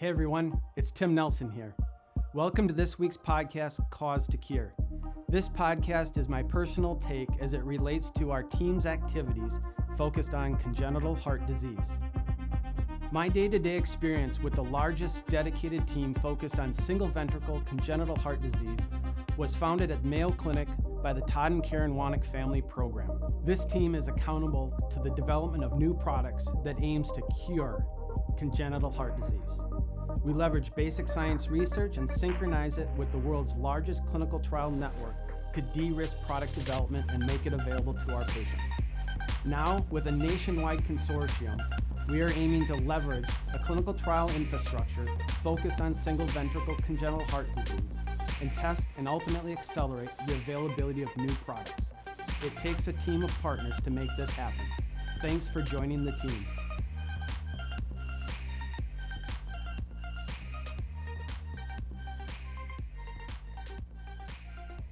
Hey everyone, it's Tim Nelson here. Welcome to this week's podcast, Cause to Cure. This podcast is my personal take as it relates to our team's activities focused on congenital heart disease. My day to day experience with the largest dedicated team focused on single ventricle congenital heart disease was founded at Mayo Clinic by the Todd and Karen Wanek Family Program. This team is accountable to the development of new products that aims to cure congenital heart disease. We leverage basic science research and synchronize it with the world's largest clinical trial network to de risk product development and make it available to our patients. Now, with a nationwide consortium, we are aiming to leverage a clinical trial infrastructure focused on single ventricle congenital heart disease and test and ultimately accelerate the availability of new products. It takes a team of partners to make this happen. Thanks for joining the team.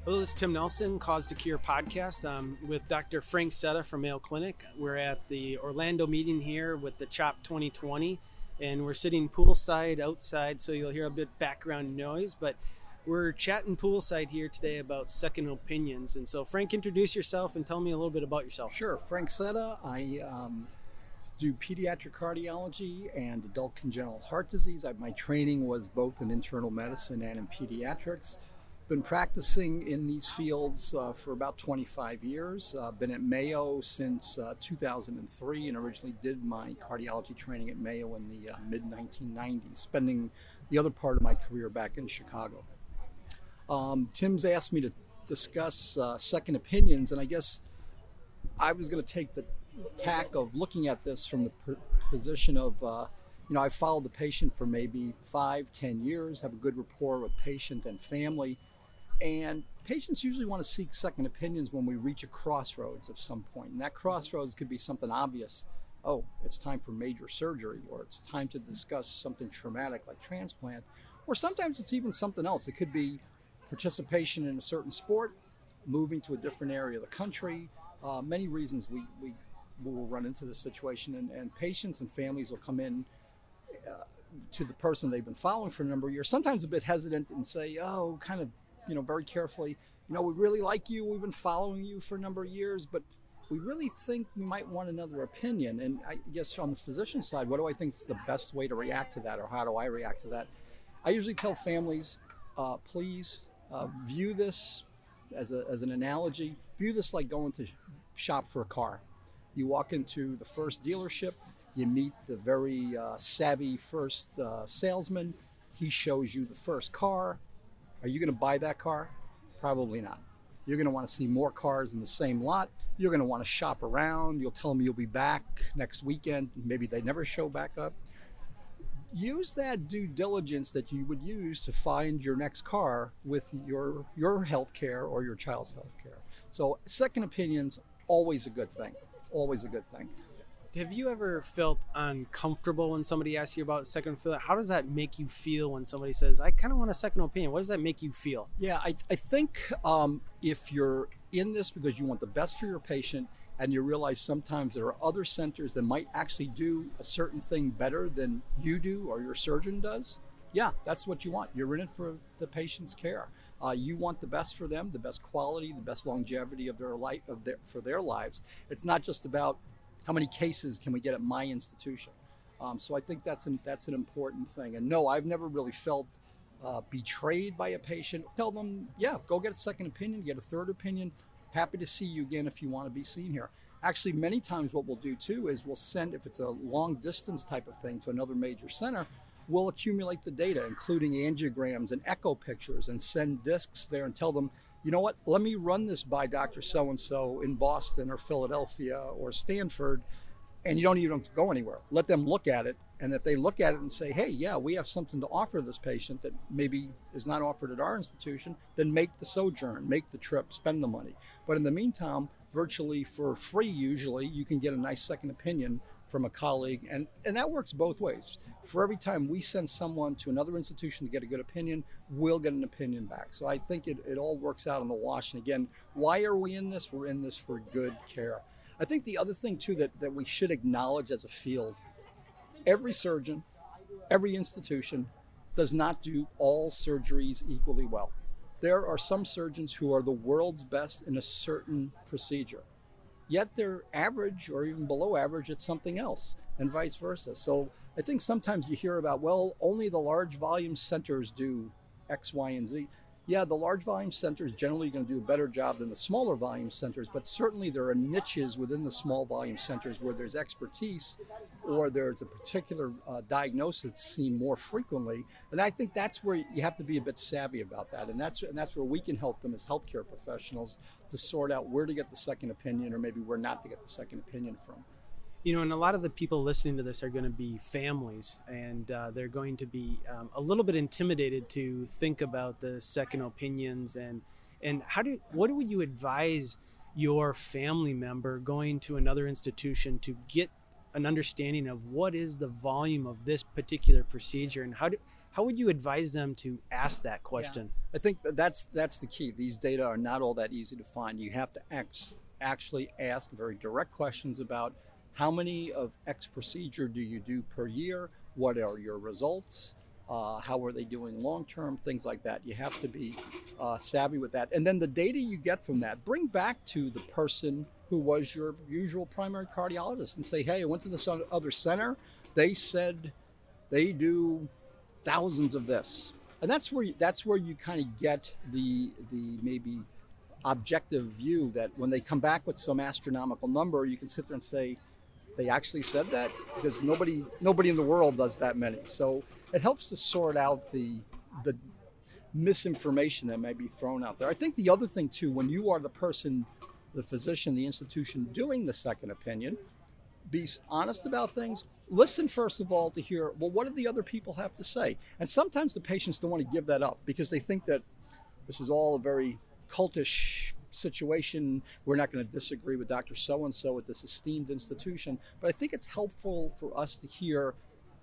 Hello, this is Tim Nelson, Cause to Cure podcast. I'm with Dr. Frank Cetta from Mayo Clinic. We're at the Orlando meeting here with the CHOP 2020, and we're sitting poolside outside, so you'll hear a bit background noise. But we're chatting poolside here today about second opinions. And so, Frank, introduce yourself and tell me a little bit about yourself. Sure, Frank Cetta. I um, do pediatric cardiology and adult congenital heart disease. I, my training was both in internal medicine and in pediatrics. Been practicing in these fields uh, for about 25 years. Uh, been at Mayo since uh, 2003 and originally did my cardiology training at Mayo in the uh, mid 1990s, spending the other part of my career back in Chicago. Um, Tim's asked me to discuss uh, second opinions, and I guess I was going to take the tack of looking at this from the position of uh, you know, I've followed the patient for maybe five, ten years, have a good rapport with patient and family, and patients usually want to seek second opinions when we reach a crossroads of some point. And that crossroads could be something obvious. Oh, it's time for major surgery, or it's time to discuss something traumatic like transplant. Or sometimes it's even something else. It could be participation in a certain sport, moving to a different area of the country. Uh, many reasons we, we will run into this situation, and, and patients and families will come in uh, to the person they've been following for a number of years, sometimes a bit hesitant and say, oh, kind of you know, very carefully, you know, we really like you. We've been following you for a number of years, but we really think you might want another opinion. And I guess on the physician side, what do I think is the best way to react to that, or how do I react to that? I usually tell families, uh, please uh, view this as, a, as an analogy. View this like going to shop for a car. You walk into the first dealership, you meet the very uh, savvy first uh, salesman. He shows you the first car. Are you going to buy that car? Probably not. You're going to want to see more cars in the same lot. You're going to want to shop around. You'll tell them you'll be back next weekend. Maybe they never show back up. Use that due diligence that you would use to find your next car with your your health care or your child's health care. So second opinions always a good thing. Always a good thing have you ever felt uncomfortable when somebody asks you about second opinion? How does that make you feel when somebody says, "I kind of want a second opinion"? What does that make you feel? Yeah, I, I think um, if you're in this because you want the best for your patient, and you realize sometimes there are other centers that might actually do a certain thing better than you do or your surgeon does. Yeah, that's what you want. You're in it for the patient's care. Uh, you want the best for them, the best quality, the best longevity of their life, of their for their lives. It's not just about how many cases can we get at my institution? Um, so I think that's an, that's an important thing. And no, I've never really felt uh, betrayed by a patient. Tell them, yeah, go get a second opinion, get a third opinion. Happy to see you again if you want to be seen here. Actually, many times what we'll do too is we'll send, if it's a long distance type of thing, to another major center, we'll accumulate the data, including angiograms and echo pictures, and send discs there and tell them, you know what, let me run this by Dr. So and so in Boston or Philadelphia or Stanford. And you don't even have to go anywhere. Let them look at it. And if they look at it and say, hey, yeah, we have something to offer this patient that maybe is not offered at our institution, then make the sojourn, make the trip, spend the money. But in the meantime, virtually for free, usually, you can get a nice second opinion from a colleague. And, and that works both ways. For every time we send someone to another institution to get a good opinion, we'll get an opinion back. So I think it, it all works out in the wash. And again, why are we in this? We're in this for good care. I think the other thing, too, that, that we should acknowledge as a field every surgeon, every institution does not do all surgeries equally well. There are some surgeons who are the world's best in a certain procedure, yet they're average or even below average at something else, and vice versa. So I think sometimes you hear about, well, only the large volume centers do X, Y, and Z yeah, the large volume centers generally going to do a better job than the smaller volume centers, but certainly there are niches within the small volume centers where there's expertise or there's a particular uh, diagnosis seen more frequently. And I think that's where you have to be a bit savvy about that. And that's, and that's where we can help them as healthcare professionals to sort out where to get the second opinion or maybe where not to get the second opinion from you know, and a lot of the people listening to this are going to be families, and uh, they're going to be um, a little bit intimidated to think about the second opinions and and how do what would you advise your family member going to another institution to get an understanding of what is the volume of this particular procedure and how do how would you advise them to ask that question? Yeah. I think that's that's the key. These data are not all that easy to find. You have to act, actually ask very direct questions about how many of X procedure do you do per year? What are your results? Uh, how are they doing long term? Things like that. You have to be uh, savvy with that. And then the data you get from that, bring back to the person who was your usual primary cardiologist and say, hey, I went to this other center. They said they do thousands of this. And that's where you, that's where you kind of get the the maybe objective view that when they come back with some astronomical number, you can sit there and say, they actually said that because nobody nobody in the world does that many. So it helps to sort out the the misinformation that may be thrown out there. I think the other thing too, when you are the person, the physician, the institution doing the second opinion, be honest about things. Listen first of all to hear well, what do the other people have to say? And sometimes the patients don't want to give that up because they think that this is all a very cultish situation. We're not going to disagree with Dr. So and so at this esteemed institution, but I think it's helpful for us to hear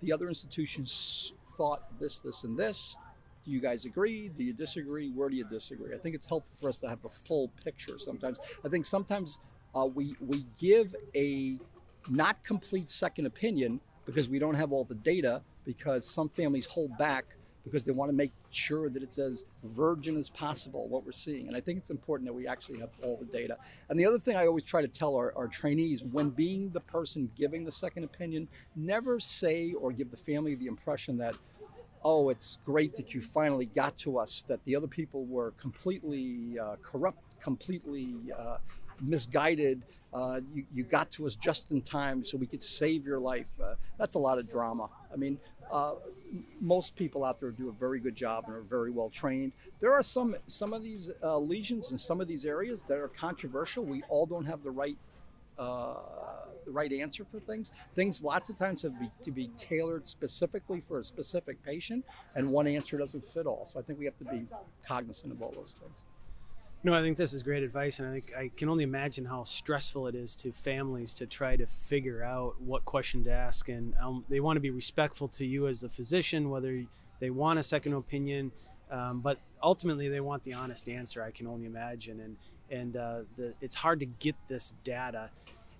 the other institutions thought this, this, and this. Do you guys agree? Do you disagree? Where do you disagree? I think it's helpful for us to have the full picture sometimes. I think sometimes uh, we, we give a not complete second opinion because we don't have all the data because some families hold back because they want to make sure that it's as virgin as possible what we're seeing. And I think it's important that we actually have all the data. And the other thing I always try to tell our, our trainees when being the person giving the second opinion, never say or give the family the impression that, oh, it's great that you finally got to us, that the other people were completely uh, corrupt, completely uh, misguided. Uh, you, you, got to us just in time so we could save your life. Uh, that's a lot of drama. I mean, uh, most people out there do a very good job and are very well trained. There are some some of these uh, lesions in some of these areas that are controversial. We all don't have the right uh, the right answer for things. Things lots of times have be, to be tailored specifically for a specific patient, and one answer doesn't fit all. So I think we have to be cognizant of all those things. No, I think this is great advice, and I think I can only imagine how stressful it is to families to try to figure out what question to ask, and um, they want to be respectful to you as a physician, whether they want a second opinion, um, but ultimately they want the honest answer. I can only imagine, and and uh, the, it's hard to get this data.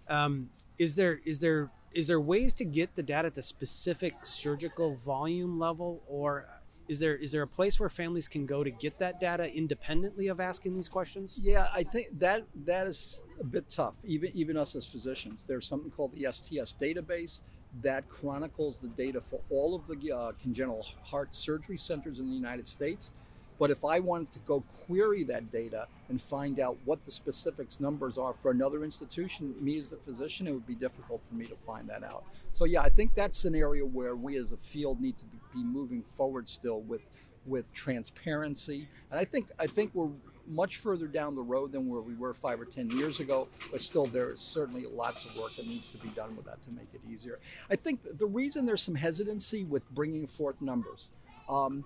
Um, is there is there is there ways to get the data at the specific surgical volume level, or is there is there a place where families can go to get that data independently of asking these questions? Yeah, I think that that is a bit tough. Even even us as physicians, there's something called the STS database that chronicles the data for all of the uh, congenital heart surgery centers in the United States. But if I wanted to go query that data and find out what the specifics numbers are for another institution, me as the physician, it would be difficult for me to find that out. So yeah, I think that's an area where we as a field need to be moving forward still with with transparency. And I think I think we're much further down the road than where we were five or ten years ago, but still there is certainly lots of work that needs to be done with that to make it easier. I think the reason there's some hesitancy with bringing forth numbers. Um,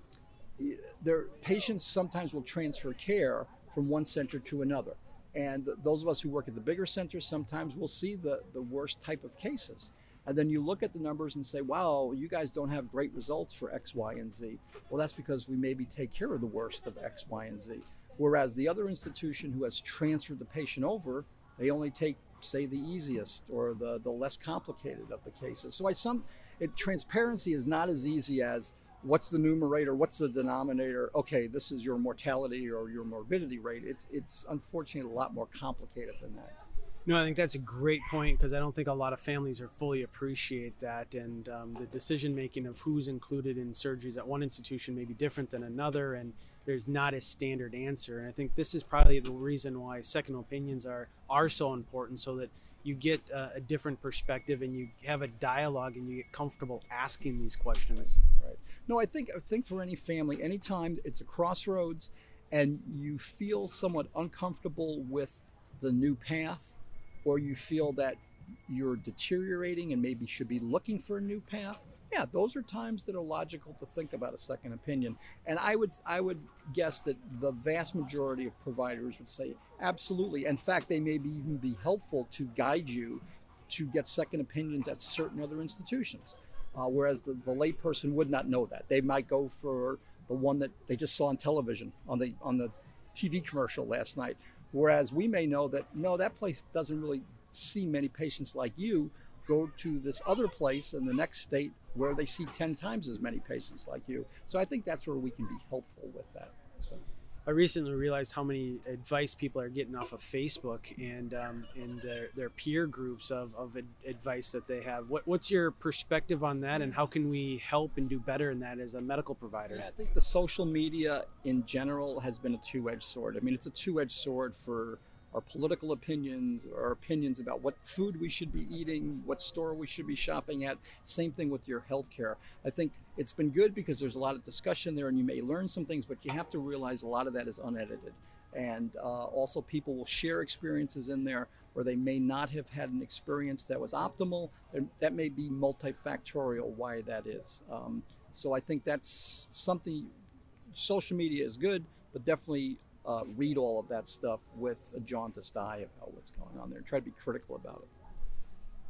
their patients sometimes will transfer care from one center to another. And those of us who work at the bigger centers sometimes will see the, the worst type of cases. And then you look at the numbers and say, wow, you guys don't have great results for X, Y, and Z. Well, that's because we maybe take care of the worst of X, Y, and Z. Whereas the other institution who has transferred the patient over, they only take, say, the easiest or the, the less complicated of the cases. So I some it transparency is not as easy as what's the numerator, what's the denominator. Okay, this is your mortality or your morbidity rate. It's it's unfortunately a lot more complicated than that. No, I think that's a great point because I don't think a lot of families are fully appreciate that, and um, the decision making of who's included in surgeries at one institution may be different than another, and there's not a standard answer. And I think this is probably the reason why second opinions are are so important, so that you get a, a different perspective and you have a dialogue and you get comfortable asking these questions. Right. No, I think I think for any family, anytime it's a crossroads, and you feel somewhat uncomfortable with the new path or you feel that you're deteriorating and maybe should be looking for a new path, yeah, those are times that are logical to think about a second opinion. And I would I would guess that the vast majority of providers would say absolutely. In fact, they may be even be helpful to guide you to get second opinions at certain other institutions. Uh, whereas the, the layperson would not know that. They might go for the one that they just saw on television on the on the TV commercial last night Whereas we may know that no, that place doesn't really see many patients like you. Go to this other place in the next state where they see 10 times as many patients like you. So I think that's where we can be helpful with that. So. I recently realized how many advice people are getting off of Facebook and um, in their, their peer groups of, of advice that they have. What, what's your perspective on that, and how can we help and do better in that as a medical provider? Yeah, I think the social media in general has been a two edged sword. I mean, it's a two edged sword for our political opinions, our opinions about what food we should be eating, what store we should be shopping at. Same thing with your healthcare. I think it's been good because there's a lot of discussion there and you may learn some things, but you have to realize a lot of that is unedited. And uh, also, people will share experiences in there where they may not have had an experience that was optimal. That may be multifactorial why that is. Um, so I think that's something. Social media is good, but definitely uh, read all of that stuff with a jaundiced eye about what's going on there and try to be critical about it.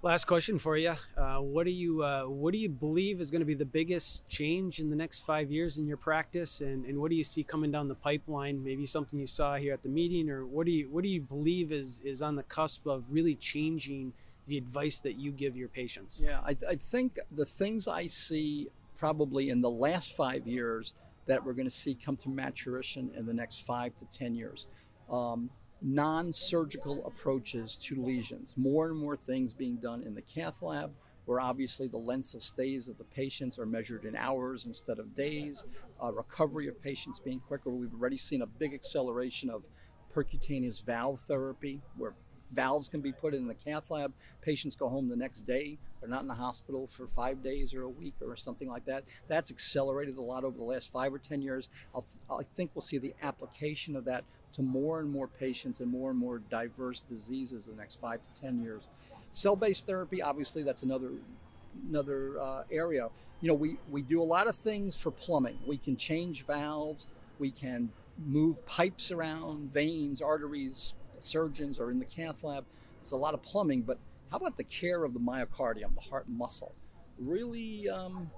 Last question for you: uh, What do you uh, what do you believe is going to be the biggest change in the next five years in your practice, and, and what do you see coming down the pipeline? Maybe something you saw here at the meeting, or what do you what do you believe is is on the cusp of really changing the advice that you give your patients? Yeah, I, I think the things I see probably in the last five years that we're going to see come to maturation in the next five to 10 years. Um, non surgical approaches to lesions, more and more things being done in the cath lab, where obviously the lengths of stays of the patients are measured in hours instead of days, uh, recovery of patients being quicker. We've already seen a big acceleration of percutaneous valve therapy, where valves can be put in the cath lab. Patients go home the next day. They're not in the hospital for five days or a week or something like that. That's accelerated a lot over the last five or 10 years. I'll, i think we'll see the application of that to more and more patients and more and more diverse diseases in the next five to 10 years. Cell-based therapy, obviously, that's another another uh, area. You know, we, we do a lot of things for plumbing. We can change valves. We can move pipes around, veins, arteries, surgeons or in the cath lab. There's a lot of plumbing, but how about the care of the myocardium, the heart muscle? Really, um,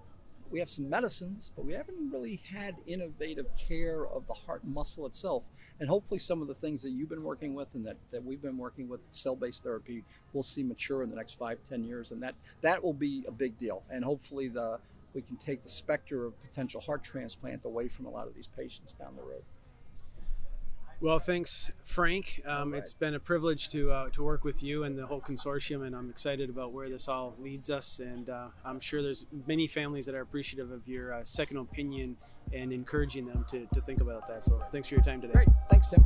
we have some medicines, but we haven't really had innovative care of the heart muscle itself. And hopefully, some of the things that you've been working with and that, that we've been working with, cell based therapy, we'll see mature in the next five, ten years. And that, that will be a big deal. And hopefully, the, we can take the specter of potential heart transplant away from a lot of these patients down the road. Well, thanks, Frank. Um, right. It's been a privilege to uh, to work with you and the whole consortium, and I'm excited about where this all leads us. And uh, I'm sure there's many families that are appreciative of your uh, second opinion and encouraging them to, to think about that. So, thanks for your time today. Great. Thanks, Tim.